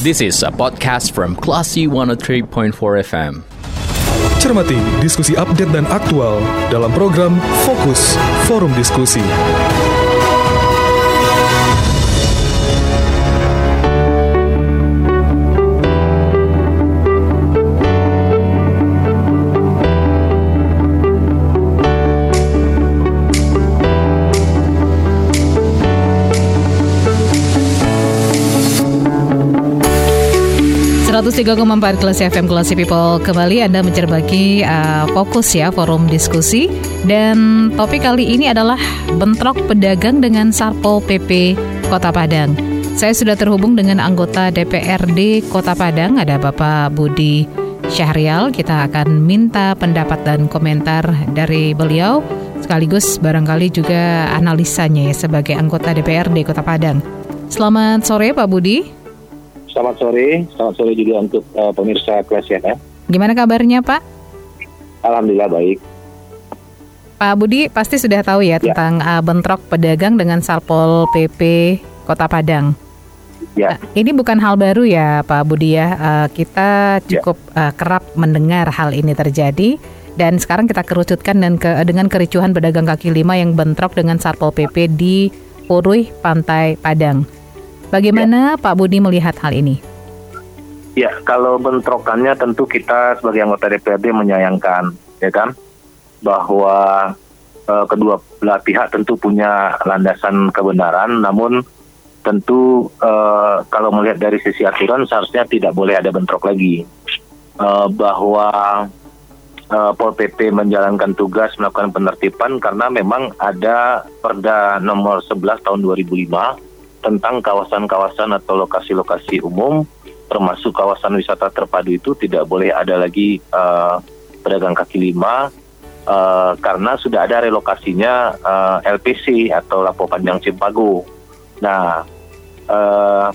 This is a podcast from Classy 103.4 FM. Cermati diskusi update dan aktual dalam program Fokus Forum Diskusi. 103,4 kelas FM Kelas People kembali Anda mencerbaki uh, fokus ya forum diskusi dan topik kali ini adalah bentrok pedagang dengan Sarpol PP Kota Padang. Saya sudah terhubung dengan anggota DPRD Kota Padang ada Bapak Budi Syahrial. Kita akan minta pendapat dan komentar dari beliau sekaligus barangkali juga analisanya ya sebagai anggota DPRD Kota Padang. Selamat sore Pak Budi. Selamat sore, selamat sore juga untuk uh, pemirsa kelas ya. Gimana kabarnya Pak? Alhamdulillah baik. Pak Budi pasti sudah tahu ya, ya. tentang uh, bentrok pedagang dengan Satpol PP Kota Padang. Ya. Uh, ini bukan hal baru ya Pak Budi ya. Uh, kita ya. cukup ya. uh, kerap mendengar hal ini terjadi dan sekarang kita kerucutkan dan ke, dengan kericuhan pedagang kaki lima yang bentrok dengan Satpol PP di Purui Pantai Padang. Bagaimana ya. Pak Budi melihat hal ini? Ya, kalau bentrokannya tentu kita sebagai anggota DPRD menyayangkan, ya kan, bahwa uh, kedua belah pihak tentu punya landasan kebenaran, namun tentu uh, kalau melihat dari sisi aturan seharusnya tidak boleh ada bentrok lagi. Uh, bahwa uh, Pol PP menjalankan tugas melakukan penertiban karena memang ada Perda nomor 11 tahun 2005 tentang kawasan-kawasan atau lokasi-lokasi umum termasuk kawasan wisata terpadu itu tidak boleh ada lagi uh, pedagang kaki lima uh, karena sudah ada relokasinya uh, LPC atau Lapo Panjang Cimpago. Nah, uh,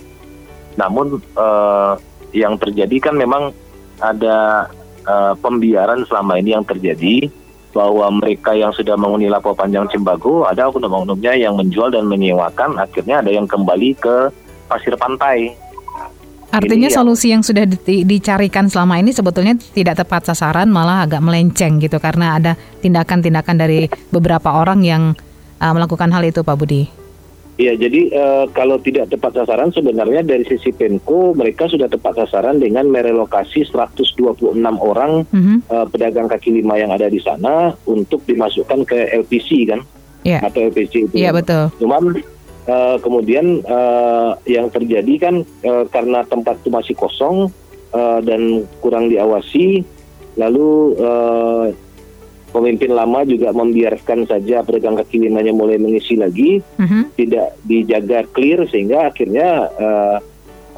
namun uh, yang terjadi kan memang ada uh, pembiaran selama ini yang terjadi bahwa mereka yang sudah menghuni Lapo Panjang Cimbago ada oknum-oknumnya yang menjual dan menyewakan akhirnya ada yang kembali ke pasir pantai. Artinya ini solusi yang, yang sudah di, dicarikan selama ini sebetulnya tidak tepat sasaran malah agak melenceng gitu karena ada tindakan-tindakan dari beberapa orang yang uh, melakukan hal itu Pak Budi. Iya, jadi uh, kalau tidak tepat sasaran sebenarnya dari sisi Pemko mereka sudah tepat sasaran dengan merelokasi 126 orang mm -hmm. uh, pedagang kaki lima yang ada di sana untuk dimasukkan ke LPC kan, yeah. atau LPC itu. Iya yeah, betul. Cuman uh, kemudian uh, yang terjadi kan uh, karena tempat itu masih kosong uh, dan kurang diawasi, lalu uh, pemimpin lama juga membiarkan saja pedagang kaki limanya mulai mengisi lagi, uh-huh. tidak dijaga clear sehingga akhirnya uh,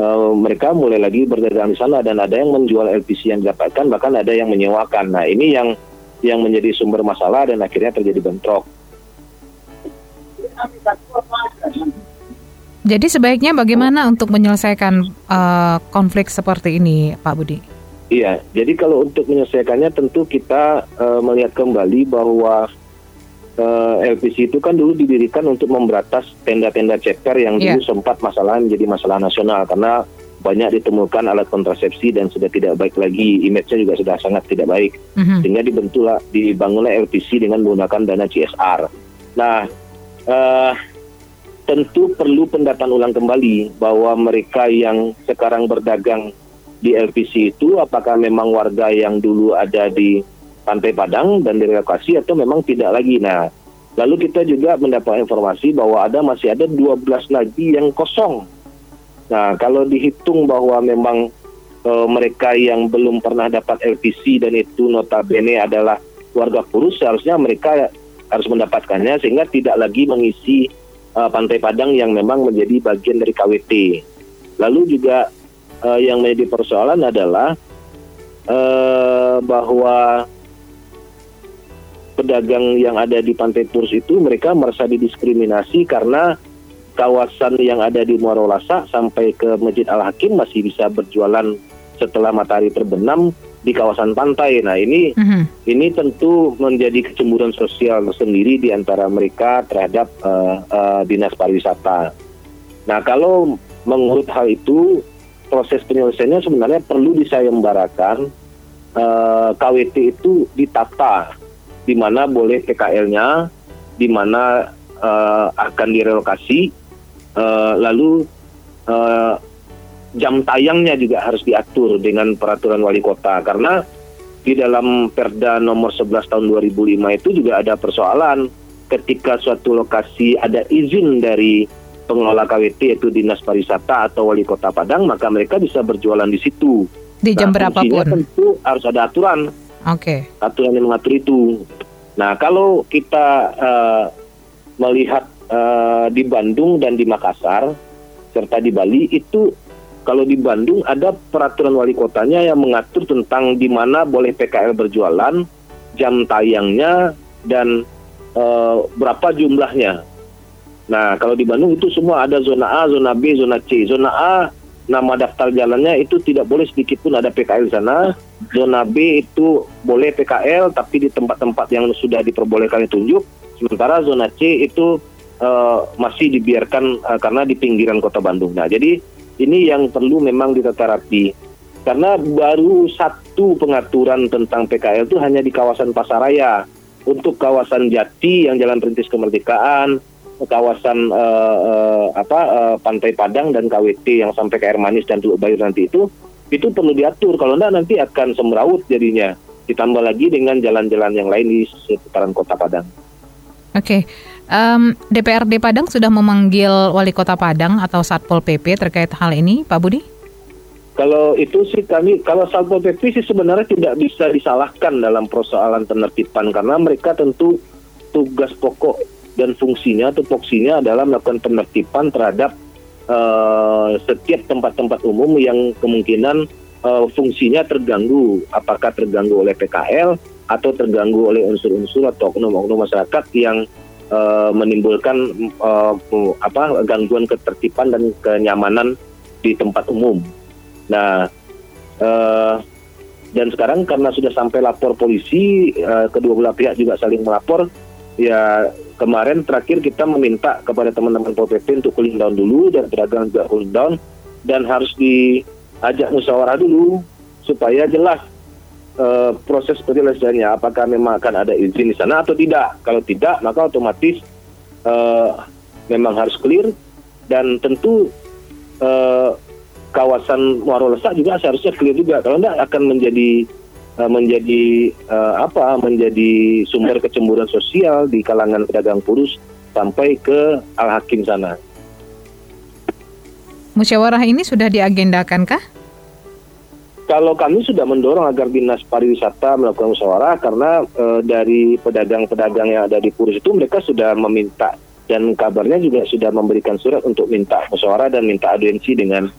uh, mereka mulai lagi berdagang di sana dan ada yang menjual LPC yang didapatkan bahkan ada yang menyewakan. Nah ini yang yang menjadi sumber masalah dan akhirnya terjadi bentrok. Jadi sebaiknya bagaimana untuk menyelesaikan uh, konflik seperti ini, Pak Budi? Iya, jadi kalau untuk menyelesaikannya tentu kita uh, melihat kembali bahwa uh, eh, LPC itu kan dulu didirikan untuk memberatas tenda-tenda ceper yang yeah. dulu sempat masalah menjadi masalah nasional karena banyak ditemukan alat kontrasepsi dan sudah tidak baik lagi, image-nya juga sudah sangat tidak baik, mm-hmm. sehingga dibentuklah dibangunlah LPC dengan menggunakan dana CSR. Nah, uh, tentu perlu pendataan ulang kembali bahwa mereka yang sekarang berdagang di LPC itu apakah memang warga yang dulu ada di Pantai Padang dan direlokasi atau memang tidak lagi. Nah, lalu kita juga mendapat informasi bahwa ada masih ada 12 lagi yang kosong. Nah, kalau dihitung bahwa memang e, mereka yang belum pernah dapat LPC dan itu notabene adalah warga kurus, seharusnya mereka harus mendapatkannya sehingga tidak lagi mengisi e, Pantai Padang yang memang menjadi bagian dari KWT. Lalu juga uh, yang menjadi persoalan adalah uh, bahwa pedagang yang ada di Pantai Purs itu mereka merasa didiskriminasi karena kawasan yang ada di Muaro Lasa sampai ke Masjid Al Hakim masih bisa berjualan setelah matahari terbenam di kawasan pantai. Nah ini uh-huh. ini tentu menjadi kecemburuan sosial sendiri di antara mereka terhadap uh, uh, dinas pariwisata. Nah kalau mengurut hal itu proses penyelesaiannya sebenarnya perlu disayembarakan uh, KWT itu ditata di mana boleh PKL-nya, di mana uh, akan direlokasi, uh, lalu uh, jam tayangnya juga harus diatur dengan peraturan wali kota. Karena di dalam Perda nomor 11 tahun 2005 itu juga ada persoalan ketika suatu lokasi ada izin dari pengelola KWT yaitu Dinas Pariwisata atau Wali Kota Padang maka mereka bisa berjualan di situ. Di jam nah, berapapun. tentu harus ada aturan. Oke. Okay. Aturan yang mengatur itu. Nah kalau kita uh, melihat uh, di Bandung dan di Makassar serta di Bali itu kalau di Bandung ada peraturan wali kotanya yang mengatur tentang di mana boleh PKL berjualan, jam tayangnya dan e, berapa jumlahnya. Nah, kalau di Bandung itu semua ada zona A, zona B, zona C. Zona A nama daftar jalannya itu tidak boleh sedikit pun ada PKL di sana. Zona B itu boleh PKL tapi di tempat-tempat yang sudah diperbolehkan ditunjuk. Sementara zona C itu uh, masih dibiarkan uh, karena di pinggiran kota Bandung. Nah, jadi ini yang perlu memang ditata rapi. Karena baru satu pengaturan tentang PKL itu hanya di kawasan Pasaraya. Untuk kawasan Jati yang Jalan Perintis Kemerdekaan, kawasan uh, uh, apa uh, Pantai Padang dan KWT yang sampai ke Air Manis dan Teluk Bayur nanti itu itu perlu diatur kalau enggak nanti akan semeraut jadinya ditambah lagi dengan jalan-jalan yang lain di seputaran Kota Padang. Oke, okay. Um, DPRD Padang sudah memanggil Wali Kota Padang atau Satpol PP terkait hal ini, Pak Budi? Kalau itu sih kami, kalau Satpol PP sih sebenarnya tidak bisa disalahkan dalam persoalan penertiban karena mereka tentu tugas pokok dan fungsinya atau foksinya adalah melakukan penertiban terhadap uh, setiap tempat-tempat umum yang kemungkinan uh, fungsinya terganggu, apakah terganggu oleh PKL atau terganggu oleh unsur-unsur atau oknum-oknum masyarakat yang uh, menimbulkan uh, apa gangguan ketertiban dan kenyamanan di tempat umum. Nah, uh, dan sekarang karena sudah sampai lapor polisi, kedua belah pihak juga saling melapor. Ya kemarin terakhir kita meminta kepada teman-teman PPP untuk cooling down dulu dan pedagang juga cooling down dan harus diajak musyawarah dulu supaya jelas uh, proses penyelesaiannya apakah memang akan ada izin di sana atau tidak. Kalau tidak, maka otomatis uh, memang harus clear dan tentu uh, kawasan Muaro Lesak juga seharusnya clear juga. Kalau tidak akan menjadi uh, menjadi uh, apa? menjadi sumber kecemburuan sosial di kalangan pedagang purus sampai ke Al Hakim sana. Musyawarah ini sudah diagendakankah? Kalau kami sudah mendorong agar dinas pariwisata melakukan musyawarah karena e, dari pedagang-pedagang yang ada di Purus itu mereka sudah meminta dan kabarnya juga sudah memberikan surat untuk minta musyawarah dan minta audiensi dengan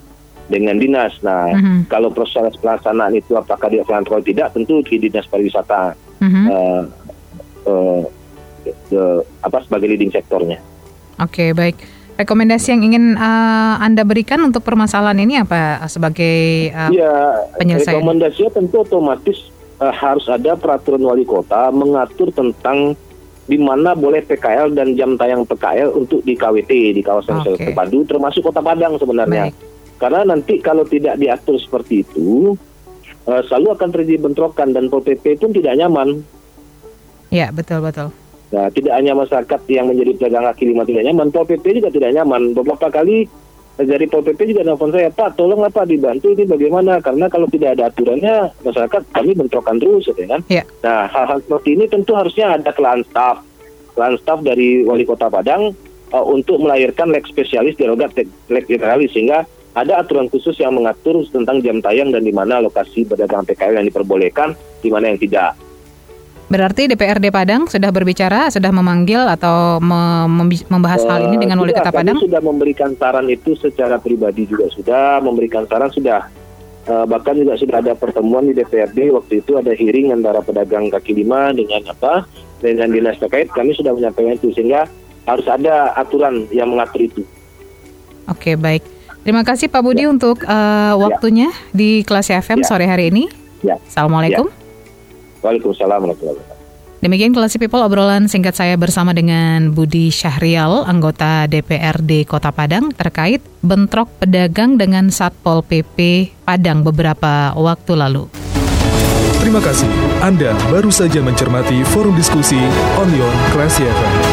dengan dinas. Nah, mm-hmm. kalau proses pelaksanaan itu apakah dilakukan atau tidak, tentu di dinas pariwisata mm-hmm. uh, uh, uh, apa sebagai leading sektornya. Oke, okay, baik. Rekomendasi yang ingin uh, Anda berikan untuk permasalahan ini apa sebagai uh, ya, penyelesaian? Rekomendasinya tentu otomatis uh, harus ada peraturan wali kota mengatur tentang di mana boleh PKL dan jam tayang PKL untuk di KWT di kawasan okay. terpadu termasuk Kota Padang sebenarnya. Baik. Karena nanti kalau tidak diatur seperti itu uh, selalu akan terjadi bentrokan dan Pol PP pun tidak nyaman. Ya, betul betul. Nah, tidak hanya masyarakat yang menjadi pedagang kaki lima tidak nyaman, Pol PP juga tidak nyaman. Beberapa kali dari Pol PP juga nelfon saya, Pak, tolonglah Pak dibantu ini bagaimana? Karena kalau tidak ada aturannya, masyarakat kami bentrokan terus, ya kan? Ya. Nah, hal-hal seperti ini tentu harusnya ada kelan staff, kelan staff dari Wali Kota Padang uh, untuk melahirkan leg spesialis derogat leg generalis sehingga ada aturan khusus yang mengatur tentang jam tayang dan di mana lokasi pedagang PKL yang diperbolehkan, di mana yang tidak. Berarti DPRD Padang sudah berbicara, sudah memanggil atau membahas uh, hal ini dengan Wali Kota Padang? sudah memberikan saran itu secara pribadi juga sudah memberikan saran sudah. Uh, bahkan juga sudah ada pertemuan di DPRD waktu itu ada hearing antara pedagang kaki lima dengan apa dengan dinas terkait. Kami sudah menyampaikan itu sehingga harus ada aturan yang mengatur itu. Oke baik. Terima kasih Pak Budi ya. untuk uh, waktunya ya. di kelas FM ya. sore hari ini. Ya. Assalamualaikum. Ya. Waalaikumsalam warahmatullahi wabarakatuh. Demikian Classy People obrolan singkat saya bersama dengan Budi Syahrial, anggota DPRD Kota Padang terkait bentrok pedagang dengan Satpol PP Padang beberapa waktu lalu. Terima kasih. Anda baru saja mencermati forum diskusi Onion Classy FM.